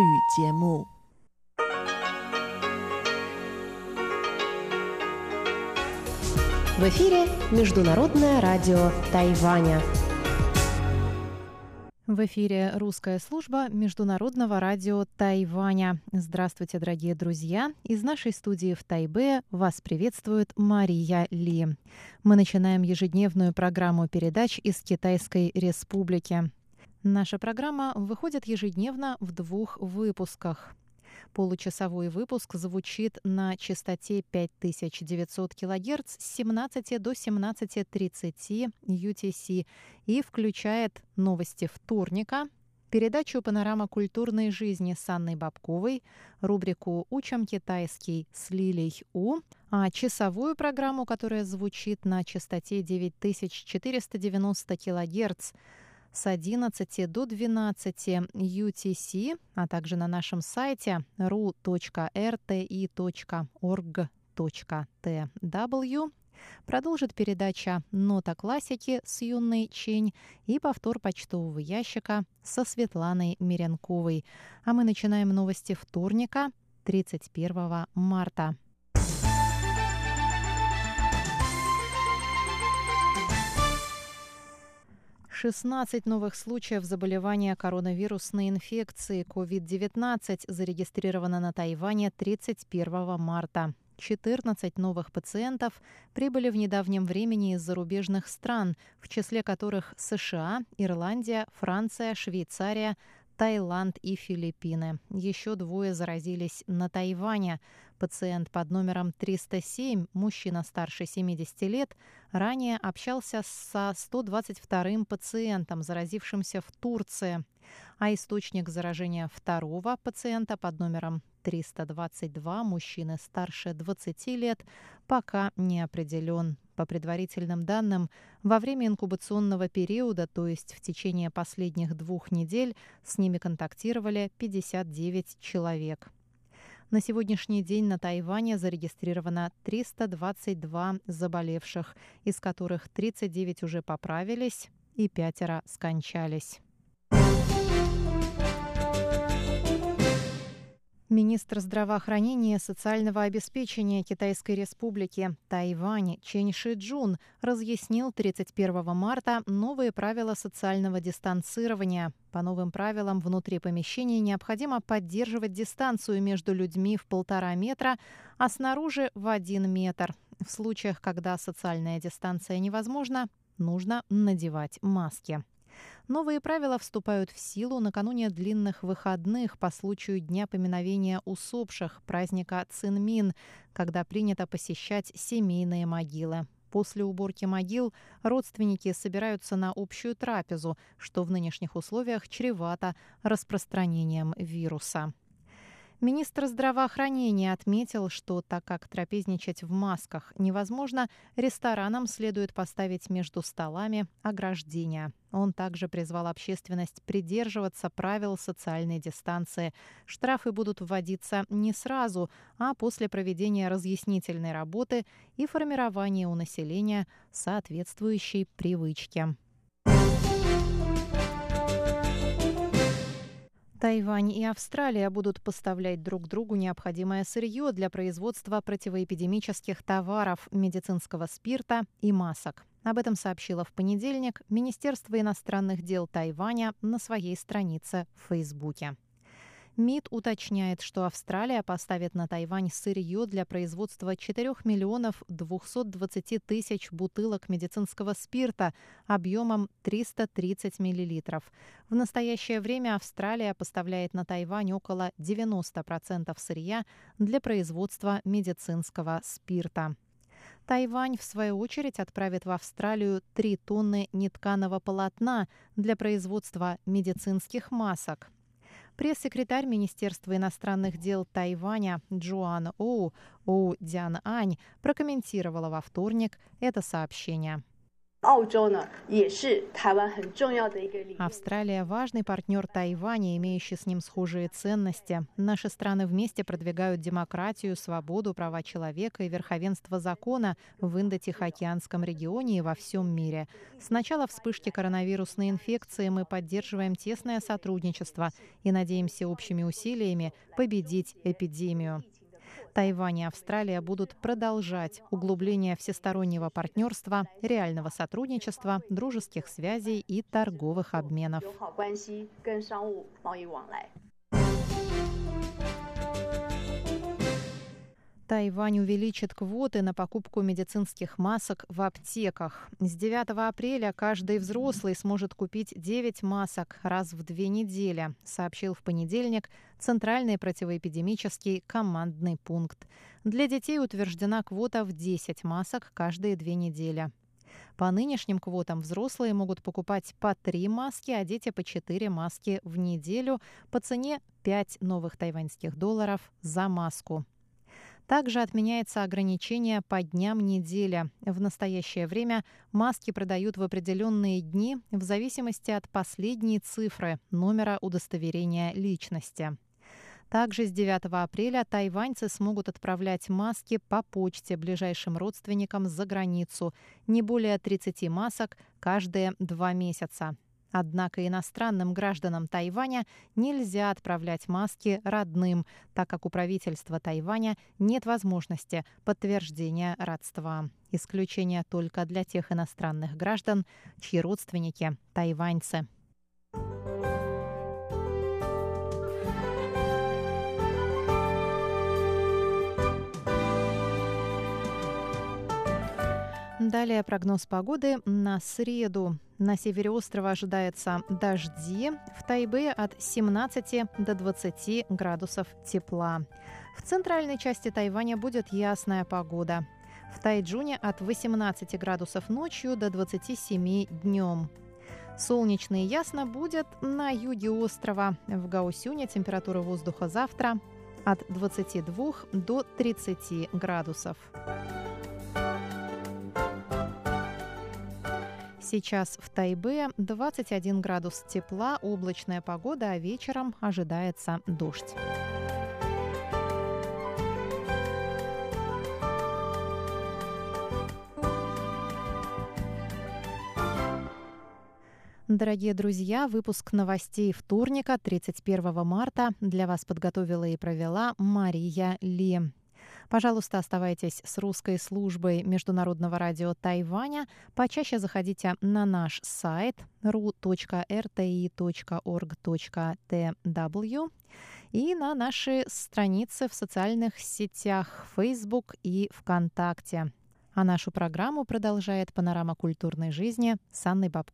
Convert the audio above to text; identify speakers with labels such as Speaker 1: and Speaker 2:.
Speaker 1: 语节目。
Speaker 2: В эфире Международное радио Тайваня.
Speaker 3: В эфире русская служба Международного радио Тайваня. Здравствуйте, дорогие друзья! Из нашей студии в Тайбе вас приветствует Мария Ли. Мы начинаем ежедневную программу передач из Китайской Республики. Наша программа выходит ежедневно в двух выпусках. Получасовой выпуск звучит на частоте 5900 кГц с 17 до 17.30 UTC и включает новости вторника, передачу «Панорама культурной жизни» с Анной Бабковой, рубрику «Учим китайский» с Лилей У, а часовую программу, которая звучит на частоте 9490 кГц с 11 до 12 UTC, а также на нашем сайте ru.rti.org.tw. Продолжит передача «Нота классики» с юной Чень и повтор почтового ящика со Светланой Миренковой. А мы начинаем новости вторника, 31 марта. 16 новых случаев заболевания коронавирусной инфекцией COVID-19 зарегистрировано на Тайване 31 марта. 14 новых пациентов прибыли в недавнем времени из зарубежных стран, в числе которых США, Ирландия, Франция, Швейцария, Таиланд и Филиппины. Еще двое заразились на Тайване. Пациент под номером 307, мужчина старше 70 лет, ранее общался со 122-м пациентом, заразившимся в Турции. А источник заражения второго пациента под номером 322, мужчины старше 20 лет, пока не определен. По предварительным данным, во время инкубационного периода, то есть в течение последних двух недель, с ними контактировали 59 человек. На сегодняшний день на Тайване зарегистрировано 322 заболевших, из которых 39 уже поправились и пятеро скончались. Министр здравоохранения и социального обеспечения Китайской Республики Тайвань Чен Шиджун разъяснил 31 марта новые правила социального дистанцирования. По новым правилам внутри помещения необходимо поддерживать дистанцию между людьми в полтора метра, а снаружи в один метр. В случаях, когда социальная дистанция невозможна, нужно надевать маски. Новые правила вступают в силу накануне длинных выходных по случаю Дня поминовения усопших, праздника Цинмин, когда принято посещать семейные могилы. После уборки могил родственники собираются на общую трапезу, что в нынешних условиях чревато распространением вируса. Министр здравоохранения отметил, что так как трапезничать в масках невозможно, ресторанам следует поставить между столами ограждения. Он также призвал общественность придерживаться правил социальной дистанции. Штрафы будут вводиться не сразу, а после проведения разъяснительной работы и формирования у населения соответствующей привычки. Тайвань и Австралия будут поставлять друг другу необходимое сырье для производства противоэпидемических товаров, медицинского спирта и масок. Об этом сообщило в понедельник Министерство иностранных дел Тайваня на своей странице в Фейсбуке. МИД уточняет, что Австралия поставит на Тайвань сырье для производства 4 миллионов 220 тысяч бутылок медицинского спирта объемом 330 миллилитров. В настоящее время Австралия поставляет на Тайвань около 90% сырья для производства медицинского спирта. Тайвань, в свою очередь, отправит в Австралию 3 тонны нетканого полотна для производства медицинских масок. Пресс-секретарь Министерства иностранных дел Тайваня Джоан Оу Оу Дян Ань прокомментировала во вторник это сообщение. Австралия – важный партнер Тайваня, имеющий с ним схожие ценности. Наши страны вместе продвигают демократию, свободу, права человека и верховенство закона в Индо-Тихоокеанском регионе и во всем мире. С начала вспышки коронавирусной инфекции мы поддерживаем тесное сотрудничество и надеемся общими усилиями победить эпидемию. Тайвань и Австралия будут продолжать углубление всестороннего партнерства, реального сотрудничества, дружеских связей и торговых обменов. Тайвань увеличит квоты на покупку медицинских масок в аптеках. С 9 апреля каждый взрослый сможет купить 9 масок раз в две недели, сообщил в понедельник Центральный противоэпидемический командный пункт. Для детей утверждена квота в 10 масок каждые две недели. По нынешним квотам взрослые могут покупать по 3 маски, а дети по 4 маски в неделю по цене 5 новых тайваньских долларов за маску. Также отменяется ограничение по дням недели. В настоящее время маски продают в определенные дни в зависимости от последней цифры номера удостоверения личности. Также с 9 апреля тайваньцы смогут отправлять маски по почте ближайшим родственникам за границу. Не более 30 масок каждые два месяца. Однако иностранным гражданам Тайваня нельзя отправлять маски родным, так как у правительства Тайваня нет возможности подтверждения родства. Исключение только для тех иностранных граждан, чьи родственники – тайваньцы. Далее прогноз погоды на среду. На севере острова ожидается дожди. В Тайбе от 17 до 20 градусов тепла. В центральной части Тайваня будет ясная погода. В Тайджуне от 18 градусов ночью до 27 днем. Солнечно и ясно будет на юге острова. В Гаусюне температура воздуха завтра от 22 до 30 градусов. Сейчас в Тайбе 21 градус тепла, облачная погода, а вечером ожидается дождь. Дорогие друзья, выпуск новостей вторника, 31 марта, для вас подготовила и провела Мария Ли. Пожалуйста, оставайтесь с русской службой Международного радио Тайваня. Почаще заходите на наш сайт ru.rti.org.tw и на наши страницы в социальных сетях Facebook и ВКонтакте. А нашу программу продолжает «Панорама культурной жизни» с Анной Бабко.